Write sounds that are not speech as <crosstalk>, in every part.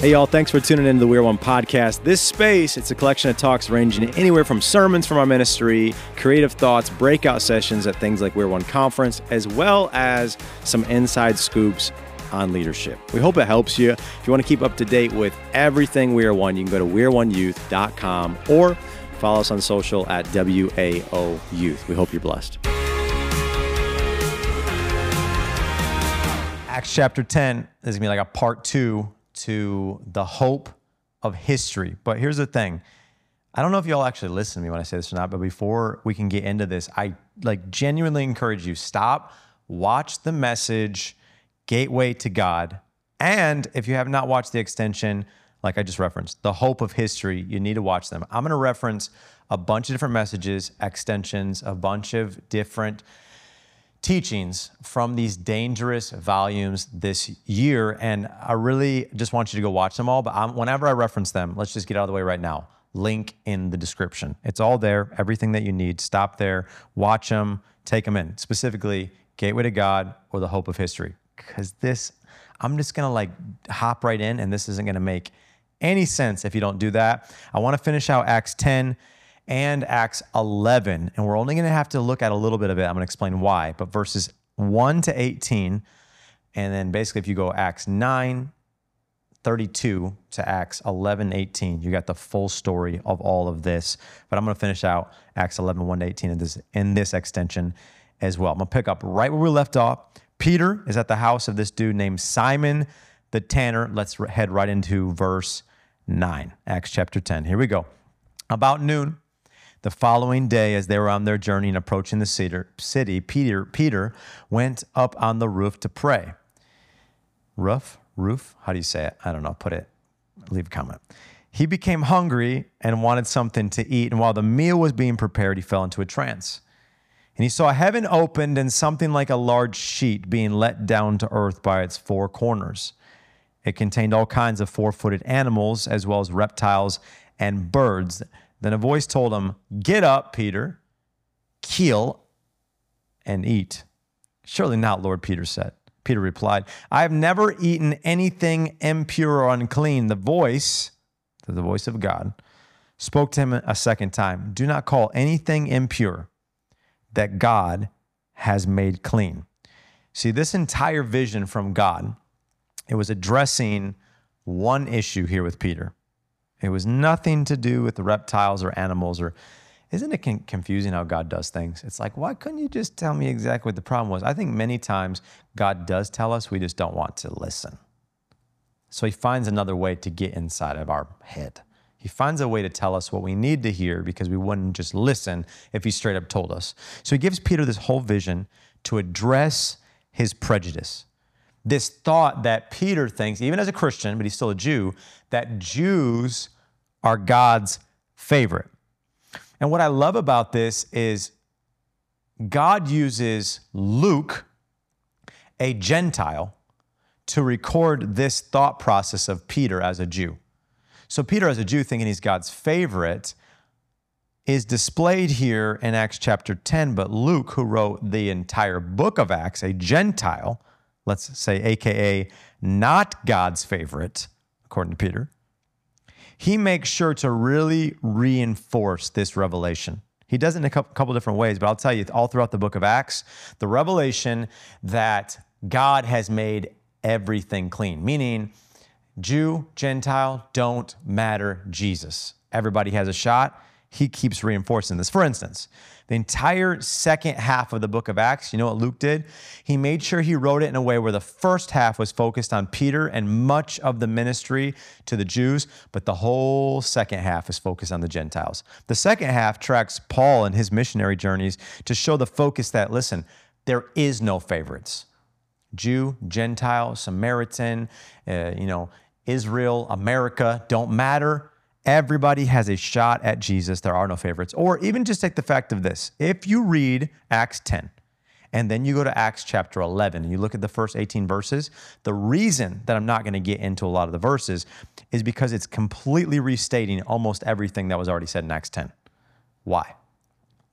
Hey, y'all, thanks for tuning into the We're One podcast. This space, it's a collection of talks ranging anywhere from sermons from our ministry, creative thoughts, breakout sessions at things like We're One Conference, as well as some inside scoops on leadership. We hope it helps you. If you want to keep up to date with everything We Are One, you can go to weareoneyouth.com or follow us on social at WAO Youth. We hope you're blessed. Acts chapter 10 is gonna be like a part two to the hope of history. But here's the thing. I don't know if y'all actually listen to me when I say this or not, but before we can get into this, I like genuinely encourage you stop, watch the message, Gateway to God. And if you have not watched the extension, like I just referenced, The Hope of History, you need to watch them. I'm going to reference a bunch of different messages, extensions, a bunch of different teachings from these dangerous volumes this year. And I really just want you to go watch them all. But I'm, whenever I reference them, let's just get out of the way right now. Link in the description. It's all there, everything that you need. Stop there, watch them, take them in. Specifically, Gateway to God or the Hope of History. Because this, I'm just gonna like hop right in, and this isn't gonna make any sense if you don't do that. I wanna finish out Acts 10 and Acts 11. And we're only going to have to look at a little bit of it. I'm going to explain why. But verses 1 to 18, and then basically, if you go Acts 9, 32 to Acts 11, 18, you got the full story of all of this. But I'm going to finish out Acts 11, 1 to 18 in this, in this extension as well. I'm going to pick up right where we left off. Peter is at the house of this dude named Simon the tanner. Let's head right into verse 9, Acts chapter 10. Here we go. About noon, the following day, as they were on their journey and approaching the city, Peter, Peter went up on the roof to pray. Roof? Roof? How do you say it? I don't know. Put it, leave a comment. He became hungry and wanted something to eat. And while the meal was being prepared, he fell into a trance. And he saw heaven opened and something like a large sheet being let down to earth by its four corners. It contained all kinds of four footed animals, as well as reptiles and birds then a voice told him, Get up, Peter, kill and eat. Surely not, Lord, Peter said. Peter replied, I have never eaten anything impure or unclean. The voice, the voice of God, spoke to him a second time Do not call anything impure that God has made clean. See, this entire vision from God, it was addressing one issue here with Peter. It was nothing to do with the reptiles or animals or isn't it confusing how God does things? It's like, why couldn't you just tell me exactly what the problem was? I think many times God does tell us, we just don't want to listen. So he finds another way to get inside of our head. He finds a way to tell us what we need to hear because we wouldn't just listen if he straight up told us. So he gives Peter this whole vision to address his prejudice this thought that Peter thinks, even as a Christian, but he's still a Jew, that Jews are God's favorite. And what I love about this is God uses Luke, a Gentile, to record this thought process of Peter as a Jew. So, Peter, as a Jew, thinking he's God's favorite, is displayed here in Acts chapter 10. But Luke, who wrote the entire book of Acts, a Gentile, let's say, AKA not God's favorite, according to Peter, he makes sure to really reinforce this revelation. He does it in a couple different ways, but I'll tell you, all throughout the book of Acts, the revelation that God has made everything clean, meaning Jew, Gentile don't matter, Jesus. Everybody has a shot. He keeps reinforcing this. For instance, the entire second half of the book of Acts, you know what Luke did? He made sure he wrote it in a way where the first half was focused on Peter and much of the ministry to the Jews, but the whole second half is focused on the Gentiles. The second half tracks Paul and his missionary journeys to show the focus that, listen, there is no favorites. Jew, Gentile, Samaritan, uh, you know, Israel, America don't matter. Everybody has a shot at Jesus. There are no favorites. Or even just take the fact of this if you read Acts 10, and then you go to Acts chapter 11 and you look at the first 18 verses, the reason that I'm not going to get into a lot of the verses is because it's completely restating almost everything that was already said in Acts 10. Why?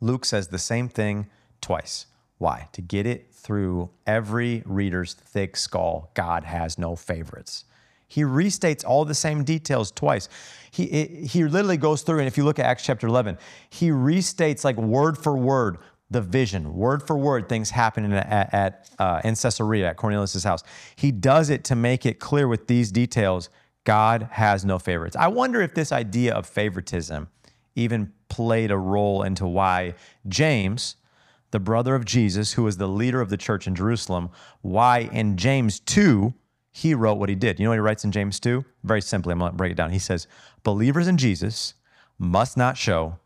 Luke says the same thing twice. Why? To get it through every reader's thick skull, God has no favorites. He restates all the same details twice. He, he literally goes through, and if you look at Acts chapter 11, he restates like word for word the vision, word for word, things happening at, at uh, in Caesarea at Cornelius' house. He does it to make it clear with these details God has no favorites. I wonder if this idea of favoritism even played a role into why James, the brother of Jesus, who was the leader of the church in Jerusalem, why in James 2, he wrote what he did. You know what he writes in James 2? Very simply, I'm going to break it down. He says, Believers in Jesus must not show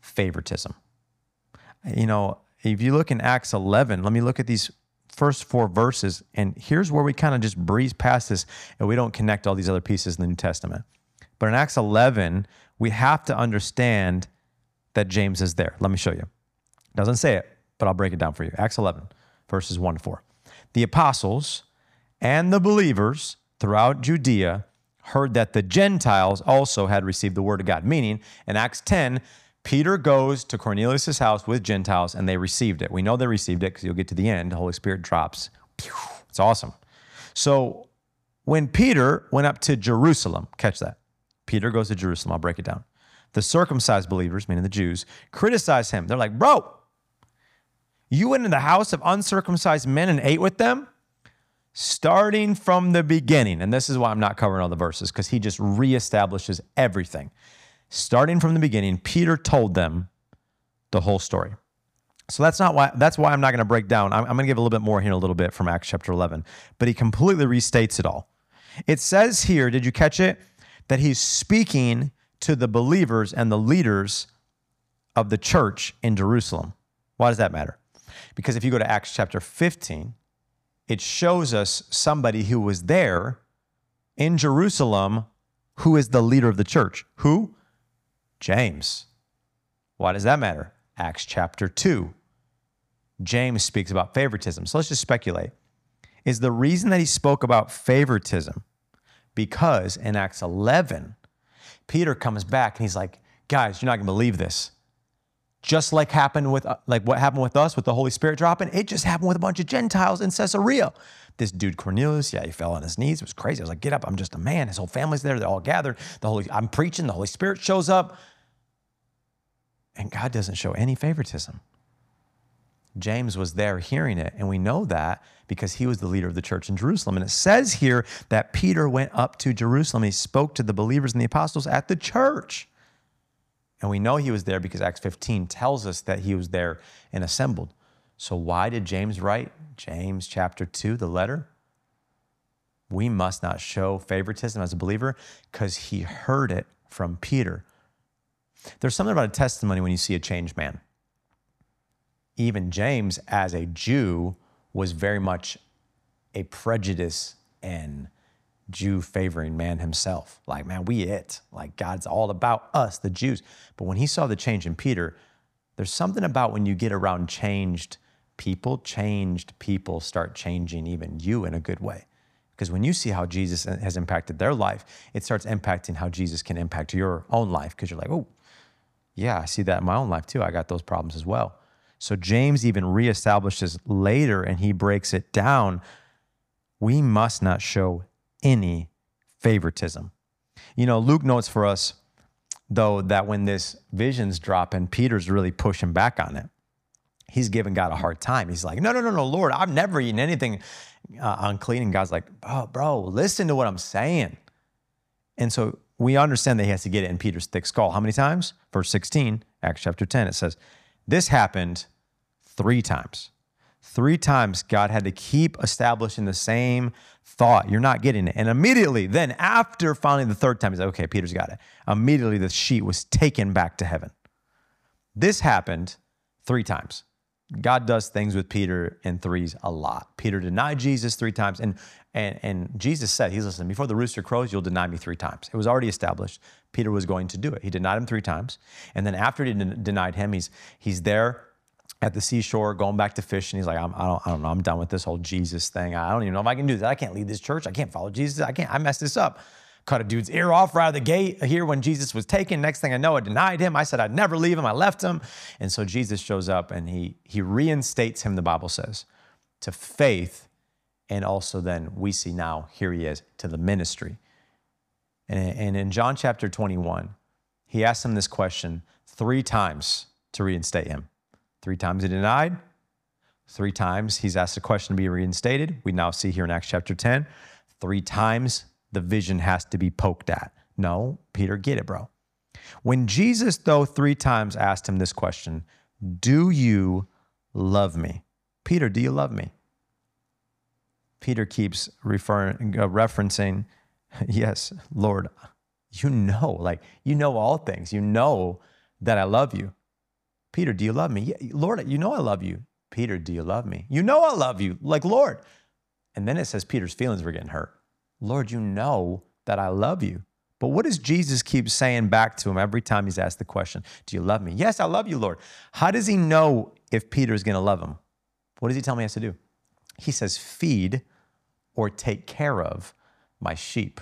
favoritism. You know, if you look in Acts 11, let me look at these first four verses. And here's where we kind of just breeze past this and we don't connect all these other pieces in the New Testament. But in Acts 11, we have to understand that James is there. Let me show you. Doesn't say it, but I'll break it down for you. Acts 11, verses 1 to 4. The apostles and the believers throughout Judea heard that the Gentiles also had received the word of God. Meaning, in Acts 10, Peter goes to Cornelius' house with Gentiles and they received it. We know they received it because you'll get to the end. The Holy Spirit drops. It's awesome. So when Peter went up to Jerusalem, catch that. Peter goes to Jerusalem. I'll break it down. The circumcised believers, meaning the Jews, criticize him. They're like, Bro, you went in the house of uncircumcised men and ate with them? Starting from the beginning, and this is why I'm not covering all the verses, because he just reestablishes everything. Starting from the beginning, Peter told them the whole story. So that's not why that's why I'm not going to break down. I'm, I'm going to give a little bit more here in a little bit from Acts chapter 11, but he completely restates it all. It says here, did you catch it? That he's speaking to the believers and the leaders of the church in Jerusalem. Why does that matter? Because if you go to Acts chapter 15, it shows us somebody who was there in Jerusalem who is the leader of the church. Who? James. Why does that matter? Acts chapter 2. James speaks about favoritism. So let's just speculate. Is the reason that he spoke about favoritism because in Acts 11, Peter comes back and he's like, guys, you're not going to believe this. Just like happened with uh, like what happened with us with the Holy Spirit dropping, it just happened with a bunch of Gentiles in Caesarea. This dude Cornelius, yeah, he fell on his knees. It was crazy. I was like, get up, I'm just a man. His whole family's there. They're all gathered. The Holy, I'm preaching. The Holy Spirit shows up, and God doesn't show any favoritism. James was there hearing it, and we know that because he was the leader of the church in Jerusalem. And it says here that Peter went up to Jerusalem. He spoke to the believers and the apostles at the church. And we know he was there because Acts 15 tells us that he was there and assembled. So, why did James write James chapter 2, the letter? We must not show favoritism as a believer because he heard it from Peter. There's something about a testimony when you see a changed man. Even James, as a Jew, was very much a prejudice and Jew favoring man himself. Like, man, we it. Like, God's all about us, the Jews. But when he saw the change in Peter, there's something about when you get around changed people, changed people start changing even you in a good way. Because when you see how Jesus uh, has impacted their life, it starts impacting how Jesus can impact your own life. Because you're like, oh, yeah, I see that in my own life too. I got those problems as well. So James even reestablishes later and he breaks it down. We must not show any favoritism. You know, Luke notes for us, though, that when this vision's drop and Peter's really pushing back on it, he's giving God a hard time. He's like, no, no, no, no, Lord, I've never eaten anything uh, unclean. And God's like, oh, bro, listen to what I'm saying. And so we understand that he has to get it in Peter's thick skull. How many times? Verse 16, Acts chapter 10, it says, This happened three times. Three times God had to keep establishing the same thought. You're not getting it. And immediately, then after finally the third time, he's like, okay, Peter's got it. Immediately the sheet was taken back to heaven. This happened three times. God does things with Peter in threes a lot. Peter denied Jesus three times, and and and Jesus said, He's listening, before the rooster crows, you'll deny me three times. It was already established. Peter was going to do it. He denied him three times. And then after he denied him, he's he's there at the seashore going back to fishing. He's like, I'm, I, don't, I don't know. I'm done with this whole Jesus thing. I don't even know if I can do that. I can't lead this church. I can't follow Jesus. I can't. I messed this up. Cut a dude's ear off right out of the gate here when Jesus was taken. Next thing I know, I denied him. I said I'd never leave him. I left him. And so Jesus shows up and he, he reinstates him, the Bible says, to faith And also, then we see now, here he is to the ministry. And, and in John chapter 21, he asked him this question three times to reinstate him. Three times he denied, three times he's asked a question to be reinstated. We now see here in Acts chapter 10, three times the vision has to be poked at. No, Peter, get it, bro. When Jesus, though, three times asked him this question, Do you love me? Peter, do you love me? Peter keeps referring, uh, referencing, <laughs> Yes, Lord, you know, like you know all things. You know that I love you. Peter, do you love me? Yeah, Lord, you know I love you. Peter, do you love me? You know I love you. Like, Lord. And then it says Peter's feelings were getting hurt. Lord, you know that I love you. But what does Jesus keep saying back to him every time he's asked the question? Do you love me? Yes, I love you, Lord. How does he know if Peter's going to love him? What does he tell me he has to do? He says, feed or take care of my sheep.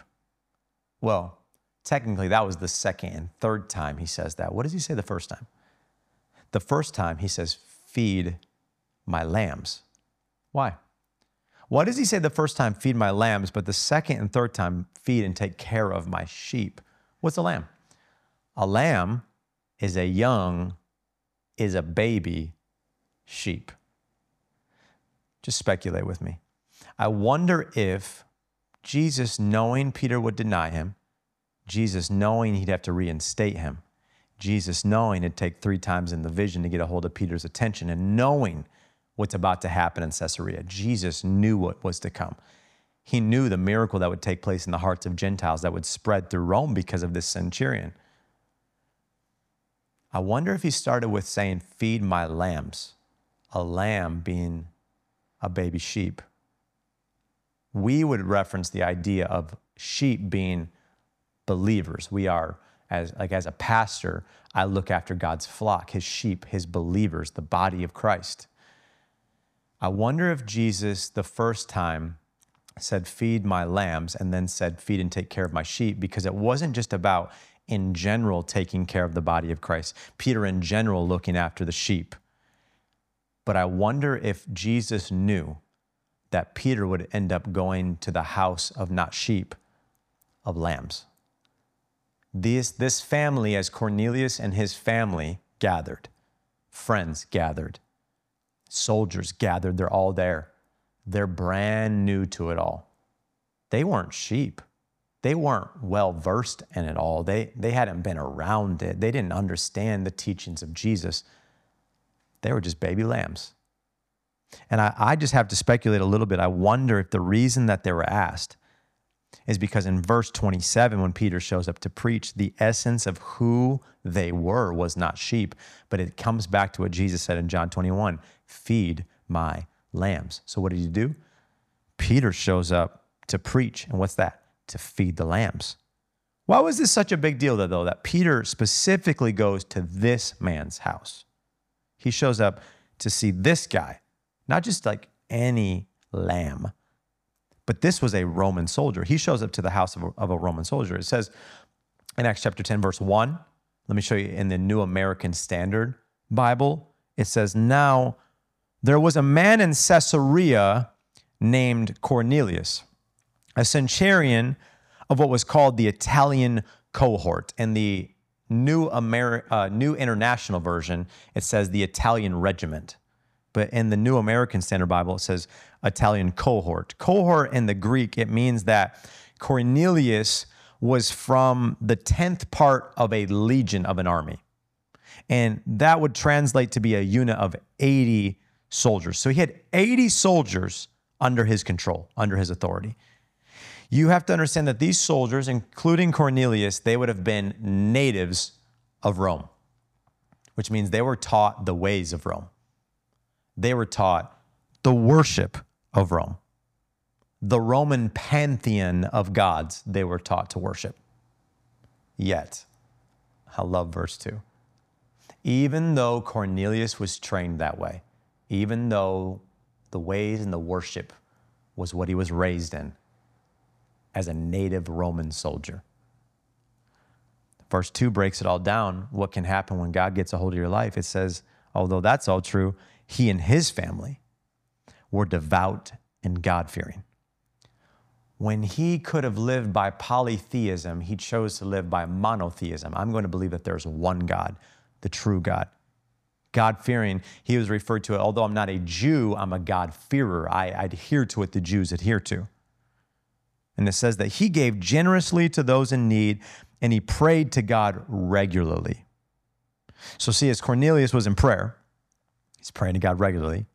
Well, technically, that was the second and third time he says that. What does he say the first time? The first time he says, feed my lambs. Why? Why does he say the first time, feed my lambs, but the second and third time, feed and take care of my sheep? What's a lamb? A lamb is a young, is a baby sheep. Just speculate with me. I wonder if Jesus, knowing Peter would deny him, Jesus, knowing he'd have to reinstate him, Jesus, knowing it'd take three times in the vision to get a hold of Peter's attention, and knowing what's about to happen in Caesarea, Jesus knew what was to come. He knew the miracle that would take place in the hearts of Gentiles that would spread through Rome because of this centurion. I wonder if he started with saying, Feed my lambs, a lamb being a baby sheep we would reference the idea of sheep being believers. We are as like as a pastor, I look after God's flock, his sheep, his believers, the body of Christ. I wonder if Jesus the first time said feed my lambs and then said feed and take care of my sheep because it wasn't just about in general taking care of the body of Christ. Peter in general looking after the sheep. But I wonder if Jesus knew that Peter would end up going to the house of not sheep, of lambs. This, this family, as Cornelius and his family gathered, friends gathered, soldiers gathered, they're all there. They're brand new to it all. They weren't sheep. They weren't well versed in it all. They, they hadn't been around it. They didn't understand the teachings of Jesus. They were just baby lambs. And I, I just have to speculate a little bit. I wonder if the reason that they were asked is because in verse 27, when Peter shows up to preach, the essence of who they were was not sheep, but it comes back to what Jesus said in John 21 feed my lambs. So, what did he do? Peter shows up to preach. And what's that? To feed the lambs. Why was this such a big deal, though, that Peter specifically goes to this man's house? He shows up to see this guy not just like any lamb, but this was a Roman soldier. He shows up to the house of a, of a Roman soldier. It says in Acts chapter 10, verse 1, let me show you in the New American Standard Bible, it says, Now there was a man in Caesarea named Cornelius, a centurion of what was called the Italian cohort. And the New, Ameri- uh, New International Version, it says the Italian regiment but in the New American Standard Bible, it says Italian cohort. Cohort in the Greek, it means that Cornelius was from the 10th part of a legion of an army. And that would translate to be a unit of 80 soldiers. So he had 80 soldiers under his control, under his authority. You have to understand that these soldiers, including Cornelius, they would have been natives of Rome, which means they were taught the ways of Rome they were taught the worship of Rome. The Roman pantheon of gods they were taught to worship. Yet, I love verse 2. Even though Cornelius was trained that way, even though the ways and the worship was what he was raised in as a native Roman soldier. Verse 2 breaks it all down. What can happen when God gets a hold of your life? It says, although that's all true, he and his family were devout and God fearing. When he could have lived by polytheism, he chose to live by monotheism. I'm going to believe that there's one God, the true God. God fearing, he was referred to, it, although I'm not a Jew, I'm a God fearer. I adhere to what the Jews adhere to. And it says that he gave generously to those in need and he prayed to God regularly. So, see, as Cornelius was in prayer, he's praying to God regularly.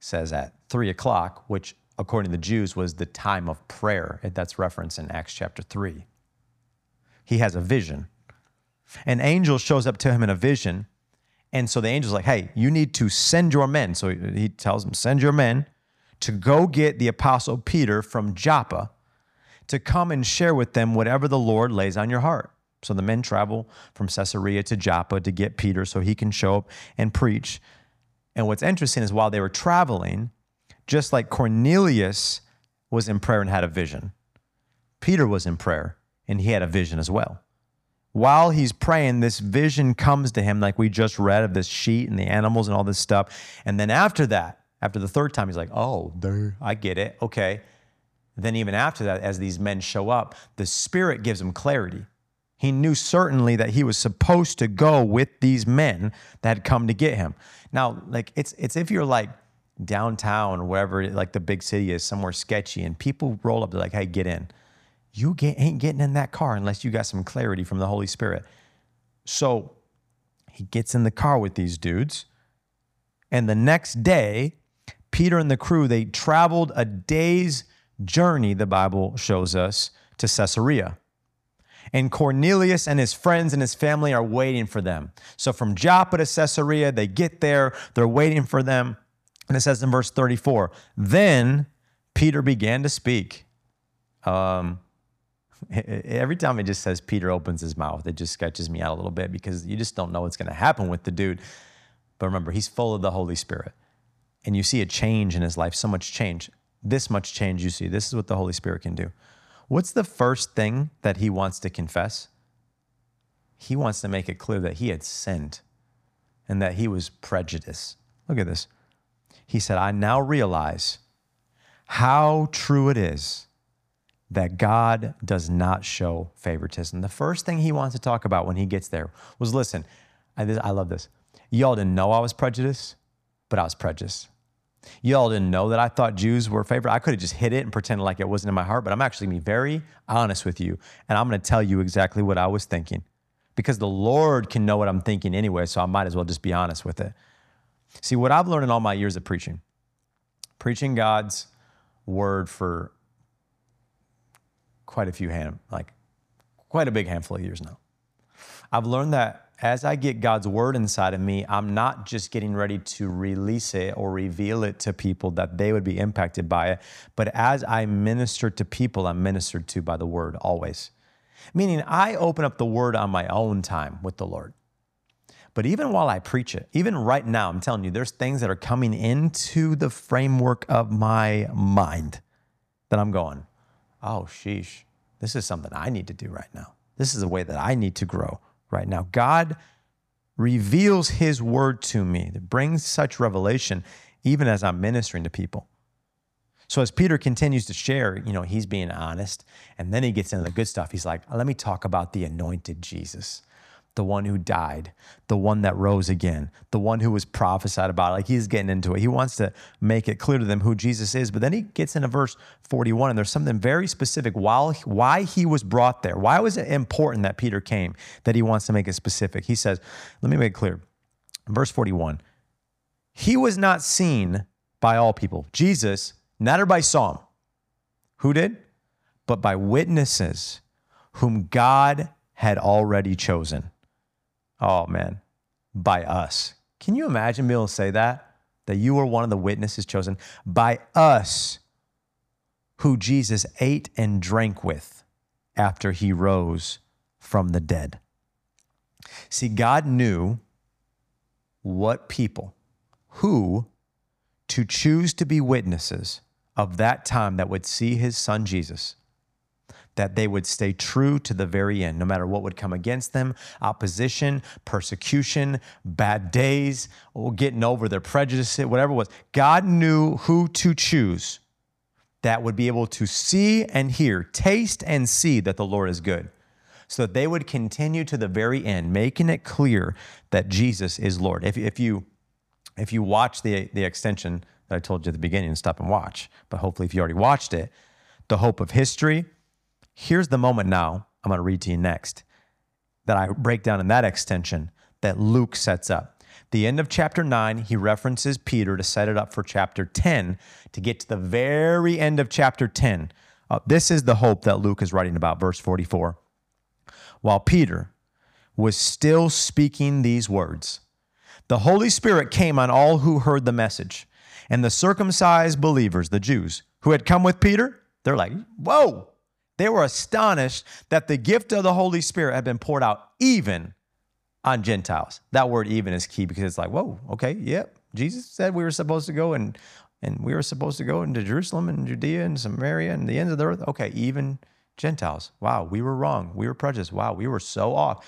Says at three o'clock, which according to the Jews was the time of prayer. That's referenced in Acts chapter 3. He has a vision. An angel shows up to him in a vision. And so the angel's like, hey, you need to send your men. So he tells him, send your men to go get the apostle Peter from Joppa to come and share with them whatever the Lord lays on your heart. So the men travel from Caesarea to Joppa to get Peter so he can show up and preach. And what's interesting is while they were traveling, just like Cornelius was in prayer and had a vision, Peter was in prayer and he had a vision as well. While he's praying, this vision comes to him, like we just read of this sheet and the animals and all this stuff. And then after that, after the third time, he's like, oh, there, I get it. Okay. Then, even after that, as these men show up, the Spirit gives him clarity. He knew certainly that he was supposed to go with these men that had come to get him. Now, like it's it's if you're like downtown or wherever like the big city is, somewhere sketchy, and people roll up, they're like, "Hey, get in." You get, ain't getting in that car unless you got some clarity from the Holy Spirit. So he gets in the car with these dudes, and the next day, Peter and the crew they traveled a day's journey, the Bible shows us, to Caesarea. And Cornelius and his friends and his family are waiting for them. So from Joppa to Caesarea, they get there, they're waiting for them. And it says in verse 34 Then Peter began to speak. Um, <laughs> every time it just says Peter opens his mouth, it just sketches me out a little bit because you just don't know what's going to happen with the dude. But remember, he's full of the Holy Spirit. And you see a change in his life, so much change this much change you see. This is what the Holy Spirit can do. What's the first thing that he wants to confess? He wants to make it clear that he had sinned and that he was prejudiced. Look at this. He said, I now realize how true it is that God does not show favoritism. The first thing he wants to talk about when he gets there was listen, I, I love this. Y'all didn't know I was prejudiced, but I was prejudiced. Y'all didn't know that I thought Jews were favorite. I could have just hit it and pretended like it wasn't in my heart, but I'm actually going to be very honest with you. And I'm going to tell you exactly what I was thinking because the Lord can know what I'm thinking anyway. So I might as well just be honest with it. See, what I've learned in all my years of preaching, preaching God's word for quite a few hand, like quite a big handful of years now. I've learned that as I get God's word inside of me, I'm not just getting ready to release it or reveal it to people that they would be impacted by it, but as I minister to people, I'm ministered to by the word always. Meaning, I open up the word on my own time with the Lord. But even while I preach it, even right now, I'm telling you, there's things that are coming into the framework of my mind that I'm going, oh, sheesh, this is something I need to do right now. This is a way that I need to grow right now. God reveals his word to me that brings such revelation even as I'm ministering to people. So as Peter continues to share, you know, he's being honest and then he gets into the good stuff. He's like, "Let me talk about the anointed Jesus." The one who died, the one that rose again, the one who was prophesied about. Like he's getting into it. He wants to make it clear to them who Jesus is. But then he gets into verse 41, and there's something very specific while, why he was brought there. Why was it important that Peter came that he wants to make it specific? He says, let me make it clear. Verse 41 He was not seen by all people. Jesus, not everybody saw him. Who did? But by witnesses whom God had already chosen. Oh man, by us. Can you imagine being able to say that? That you were one of the witnesses chosen by us who Jesus ate and drank with after he rose from the dead. See, God knew what people, who to choose to be witnesses of that time that would see his son Jesus that they would stay true to the very end, no matter what would come against them opposition, persecution, bad days, getting over their prejudice, whatever it was. God knew who to choose that would be able to see and hear, taste and see that the Lord is good, so that they would continue to the very end, making it clear that Jesus is Lord. If, if you if you watch the the extension that I told you at the beginning, stop and watch. But hopefully, if you already watched it, the hope of history. Here's the moment now. I'm going to read to you next that I break down in that extension that Luke sets up. The end of chapter 9, he references Peter to set it up for chapter 10 to get to the very end of chapter 10. Uh, this is the hope that Luke is writing about, verse 44. While Peter was still speaking these words, the Holy Spirit came on all who heard the message. And the circumcised believers, the Jews, who had come with Peter, they're like, whoa. They were astonished that the gift of the Holy Spirit had been poured out even on Gentiles. That word even is key because it's like, whoa, okay, yep. Jesus said we were supposed to go and and we were supposed to go into Jerusalem and Judea and Samaria and the ends of the earth. Okay, even Gentiles. Wow, we were wrong. We were prejudiced. Wow, we were so off.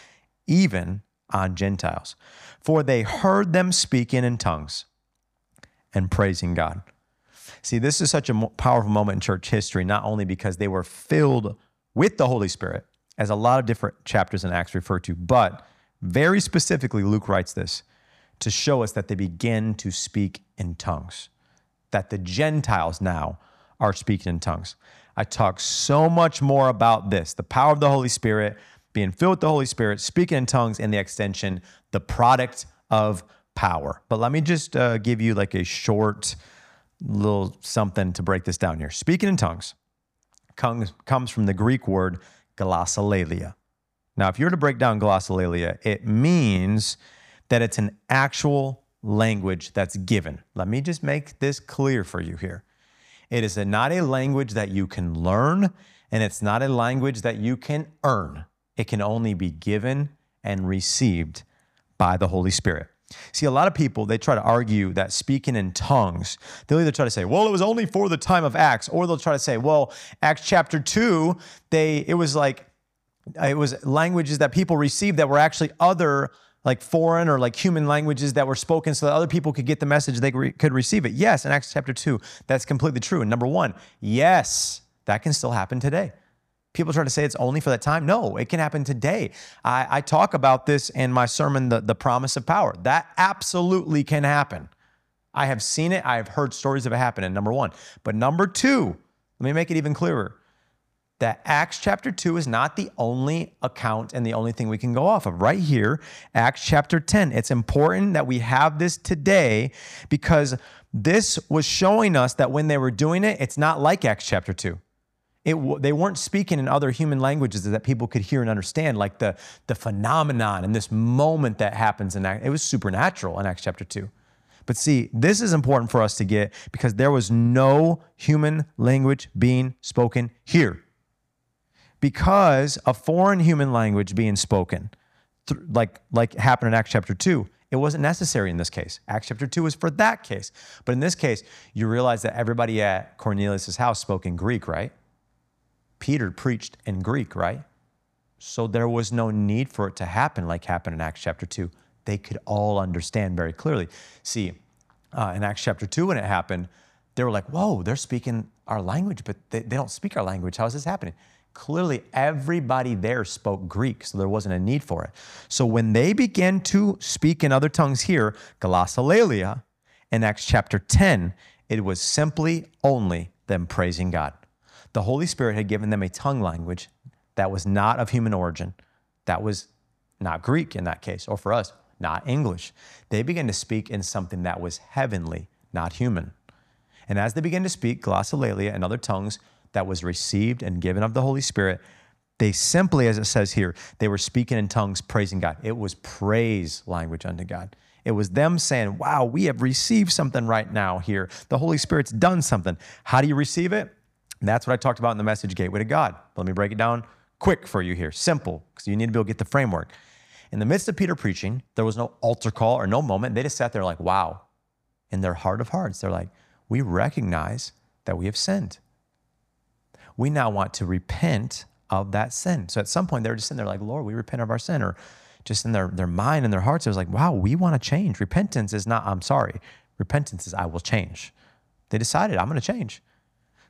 Even on Gentiles. For they heard them speaking in tongues and praising God. See, this is such a powerful moment in church history, not only because they were filled with the Holy Spirit, as a lot of different chapters in Acts refer to, but very specifically, Luke writes this to show us that they begin to speak in tongues, that the Gentiles now are speaking in tongues. I talk so much more about this the power of the Holy Spirit, being filled with the Holy Spirit, speaking in tongues, and the extension, the product of power. But let me just uh, give you like a short little something to break this down here. Speaking in tongues comes, from the Greek word glossolalia. Now, if you were to break down glossolalia, it means that it's an actual language that's given. Let me just make this clear for you here. It is a, not a language that you can learn, and it's not a language that you can earn. It can only be given and received by the Holy Spirit. See, a lot of people, they try to argue that speaking in tongues, they'll either try to say, well, it was only for the time of Acts, or they'll try to say, well, Acts chapter 2, they it was like it was languages that people received that were actually other like foreign or like human languages that were spoken so that other people could get the message they re- could receive it. Yes, in Acts chapter 2, that's completely true. And number 1, yes, that can still happen today. People try to say it's only for that time. No, it can happen today. I, I talk about this in my sermon, the, the Promise of Power. That absolutely can happen. I have seen it. I have heard stories of it happening, number one. But number two, let me make it even clearer that Acts chapter 2 is not the only account and the only thing we can go off of. Right here, Acts chapter 10. It's important that we have this today because this was showing us that when they were doing it, it's not like Acts chapter 2. It, they weren't speaking in other human languages that people could hear and understand, like the, the phenomenon and this moment that happens in. It was supernatural in Acts chapter 2. But see, this is important for us to get because there was no human language being spoken here. Because a foreign human language being spoken, like, like happened in Acts chapter 2, it wasn't necessary in this case. Acts chapter 2 is for that case. But in this case, you realize that everybody at Cornelius' house spoke in Greek, right? Peter preached in Greek, right? So there was no need for it to happen like happened in Acts chapter 2. They could all understand very clearly. See, uh, in Acts chapter 2, when it happened, they were like, whoa, they're speaking our language, but they, they don't speak our language. How is this happening? Clearly, everybody there spoke Greek, so there wasn't a need for it. So when they began to speak in other tongues here, glossolalia, in Acts chapter 10, it was simply only them praising God. The Holy Spirit had given them a tongue language that was not of human origin. That was not Greek in that case, or for us, not English. They began to speak in something that was heavenly, not human. And as they began to speak glossolalia and other tongues that was received and given of the Holy Spirit, they simply, as it says here, they were speaking in tongues, praising God. It was praise language unto God. It was them saying, Wow, we have received something right now here. The Holy Spirit's done something. How do you receive it? And that's what I talked about in the message gateway to God. Let me break it down quick for you here, simple, because you need to be able to get the framework. In the midst of Peter preaching, there was no altar call or no moment. They just sat there like, wow. In their heart of hearts, they're like, we recognize that we have sinned. We now want to repent of that sin. So at some point, they're just sitting there like, Lord, we repent of our sin. Or just in their, their mind and their hearts, it was like, wow, we want to change. Repentance is not, I'm sorry. Repentance is, I will change. They decided, I'm going to change.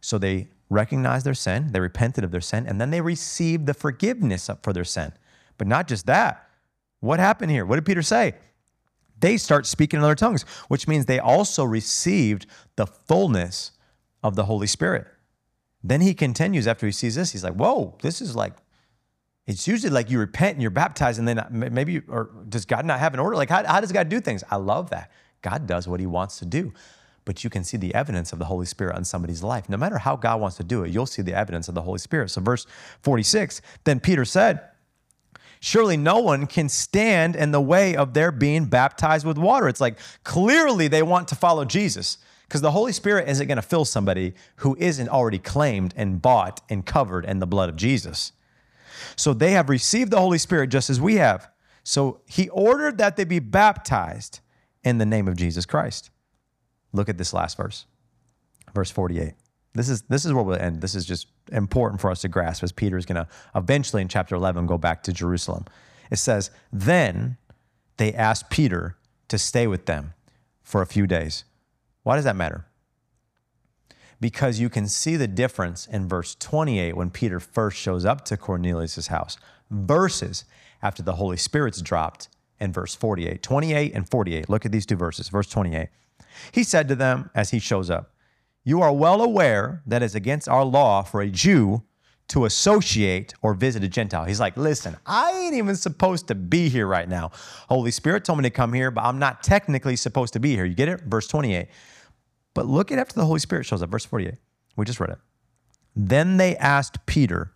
So they recognized their sin, they repented of their sin, and then they received the forgiveness for their sin. But not just that. What happened here? What did Peter say? They start speaking in other tongues, which means they also received the fullness of the Holy Spirit. Then he continues after he sees this. He's like, whoa, this is like, it's usually like you repent and you're baptized, and then maybe, or does God not have an order? Like, how, how does God do things? I love that. God does what he wants to do. But you can see the evidence of the Holy Spirit on somebody's life. No matter how God wants to do it, you'll see the evidence of the Holy Spirit. So, verse 46 then Peter said, Surely no one can stand in the way of their being baptized with water. It's like clearly they want to follow Jesus because the Holy Spirit isn't going to fill somebody who isn't already claimed and bought and covered in the blood of Jesus. So they have received the Holy Spirit just as we have. So he ordered that they be baptized in the name of Jesus Christ. Look at this last verse, verse 48. This is this is where we'll end. This is just important for us to grasp as Peter is going to eventually in chapter 11 go back to Jerusalem. It says, Then they asked Peter to stay with them for a few days. Why does that matter? Because you can see the difference in verse 28 when Peter first shows up to Cornelius' house versus after the Holy Spirit's dropped in verse 48. 28 and 48. Look at these two verses. Verse 28. He said to them as he shows up, You are well aware that it's against our law for a Jew to associate or visit a Gentile. He's like, listen, I ain't even supposed to be here right now. Holy Spirit told me to come here, but I'm not technically supposed to be here. You get it? Verse 28. But look at after the Holy Spirit shows up, verse 48. We just read it. Then they asked Peter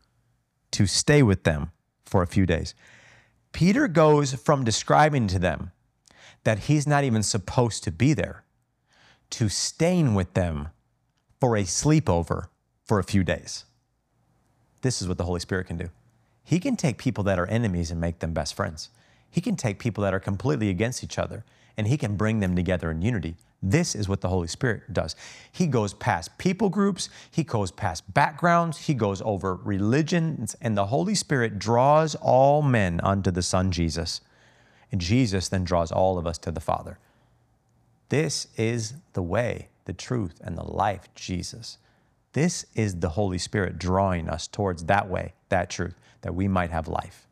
to stay with them for a few days. Peter goes from describing to them that he's not even supposed to be there to staying with them for a sleepover for a few days. This is what the Holy Spirit can do. He can take people that are enemies and make them best friends. He can take people that are completely against each other and he can bring them together in unity. This is what the Holy Spirit does. He goes past people groups, he goes past backgrounds, he goes over religions, and the Holy Spirit draws all men unto the Son Jesus. And Jesus then draws all of us to the Father. This is the way, the truth, and the life, Jesus. This is the Holy Spirit drawing us towards that way, that truth, that we might have life.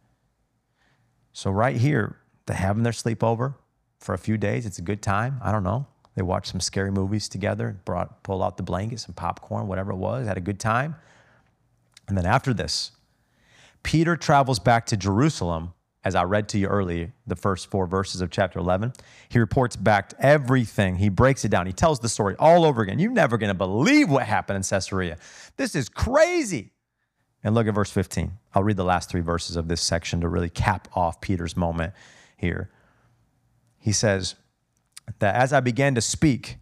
So, right here, they're having their sleepover for a few days. It's a good time. I don't know. They watched some scary movies together, brought, pulled out the blankets and popcorn, whatever it was, had a good time. And then after this, Peter travels back to Jerusalem as I read to you earlier, the first four verses of chapter 11, he reports back everything. He breaks it down. He tells the story all over again. You're never going to believe what happened in Caesarea. This is crazy. And look at verse 15. I'll read the last three verses of this section to really cap off Peter's moment here. He says that as I began to speak,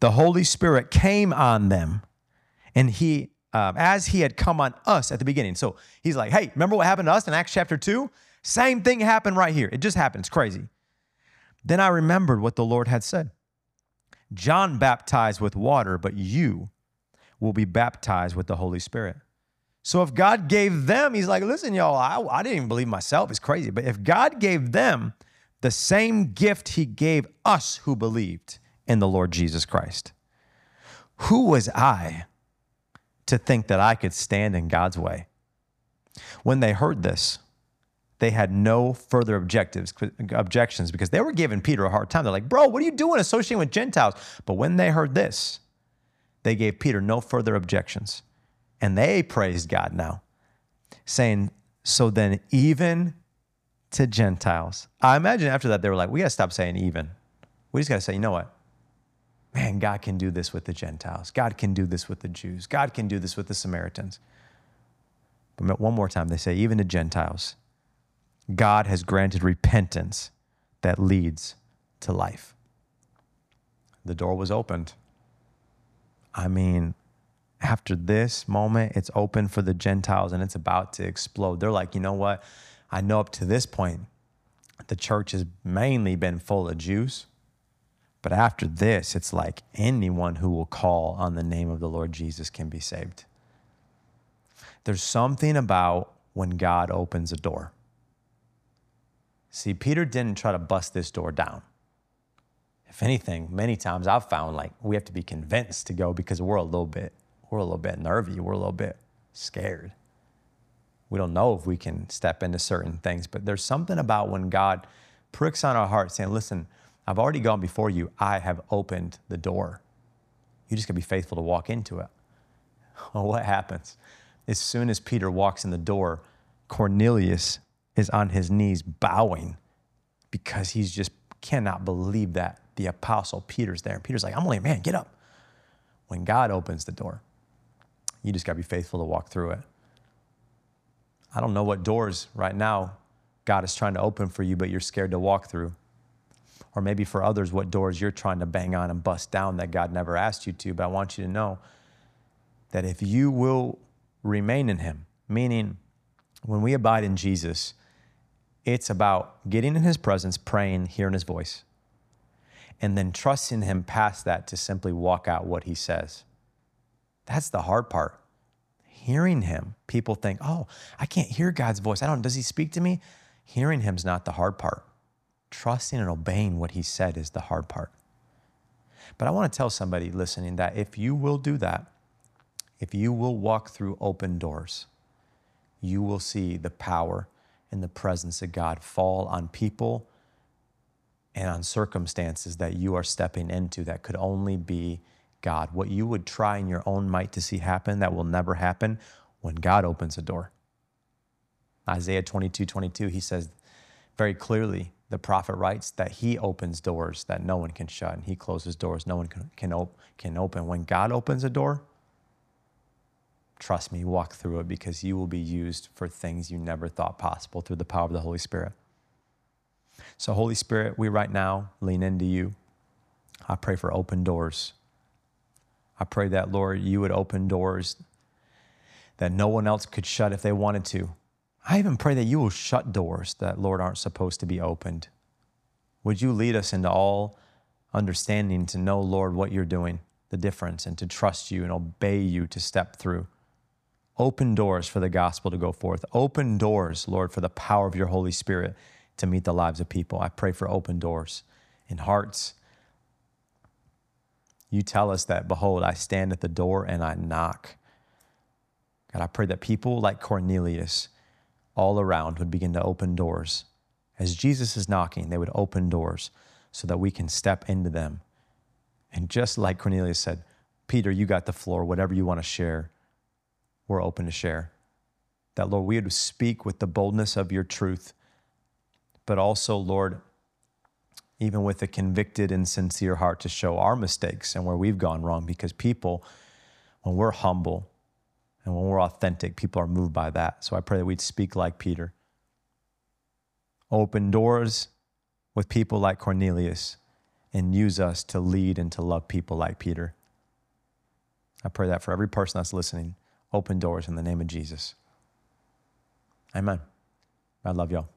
the Holy Spirit came on them, and he, um, as he had come on us at the beginning. So he's like, hey, remember what happened to us in Acts chapter 2? Same thing happened right here. It just happened. It's crazy. Then I remembered what the Lord had said John baptized with water, but you will be baptized with the Holy Spirit. So if God gave them, he's like, listen, y'all, I, I didn't even believe myself. It's crazy. But if God gave them the same gift he gave us who believed in the Lord Jesus Christ, who was I to think that I could stand in God's way? When they heard this, they had no further objectives, objections because they were giving Peter a hard time. They're like, bro, what are you doing associating with Gentiles? But when they heard this, they gave Peter no further objections. And they praised God now, saying, So then, even to Gentiles. I imagine after that, they were like, We got to stop saying even. We just got to say, You know what? Man, God can do this with the Gentiles. God can do this with the Jews. God can do this with the Samaritans. But one more time, they say, Even to Gentiles. God has granted repentance that leads to life. The door was opened. I mean, after this moment, it's open for the Gentiles and it's about to explode. They're like, you know what? I know up to this point, the church has mainly been full of Jews. But after this, it's like anyone who will call on the name of the Lord Jesus can be saved. There's something about when God opens a door. See, Peter didn't try to bust this door down. If anything, many times I've found like we have to be convinced to go because we're a little bit we're a little bit nervy. We're a little bit scared. We don't know if we can step into certain things, but there's something about when God pricks on our heart saying, Listen, I've already gone before you. I have opened the door. You just got to be faithful to walk into it. <laughs> Well, what happens? As soon as Peter walks in the door, Cornelius is on his knees bowing because he's just cannot believe that the apostle Peter's there. And Peter's like, I'm only a man, get up. When God opens the door, you just got to be faithful to walk through it. I don't know what doors right now God is trying to open for you, but you're scared to walk through. Or maybe for others, what doors you're trying to bang on and bust down that God never asked you to. But I want you to know that if you will remain in Him, meaning when we abide in Jesus, it's about getting in His presence, praying, hearing His voice, and then trusting Him past that to simply walk out what He says. That's the hard part. Hearing Him, people think, oh, I can't hear God's voice. I don't, does He speak to me? Hearing Him's not the hard part. Trusting and obeying what He said is the hard part. But I want to tell somebody listening that if you will do that, if you will walk through open doors, you will see the power and the presence of God fall on people and on circumstances that you are stepping into that could only be God. What you would try in your own might to see happen, that will never happen when God opens a door. Isaiah 22 22, he says very clearly, the prophet writes that he opens doors that no one can shut, and he closes doors no one can, can, op- can open. When God opens a door, trust me, walk through it because you will be used for things you never thought possible through the power of the Holy Spirit. So, Holy Spirit, we right now lean into you. I pray for open doors. I pray that, Lord, you would open doors that no one else could shut if they wanted to. I even pray that you will shut doors that, Lord, aren't supposed to be opened. Would you lead us into all understanding to know, Lord, what you're doing, the difference, and to trust you and obey you to step through? Open doors for the gospel to go forth. Open doors, Lord, for the power of your Holy Spirit to meet the lives of people. I pray for open doors in hearts. You tell us that, behold, I stand at the door and I knock. God, I pray that people like Cornelius all around would begin to open doors. As Jesus is knocking, they would open doors so that we can step into them. And just like Cornelius said, Peter, you got the floor, whatever you want to share we're open to share. That, Lord, we would speak with the boldness of your truth, but also, Lord, even with a convicted and sincere heart to show our mistakes and where we've gone wrong because people, when we're humble and when we're authentic, people are moved by that. So I pray that we'd speak like Peter. Open doors with people like Cornelius and use us to lead and to love people like Peter. I pray that for every person that's listening open doors in the name of Jesus. Amen. I love y'all.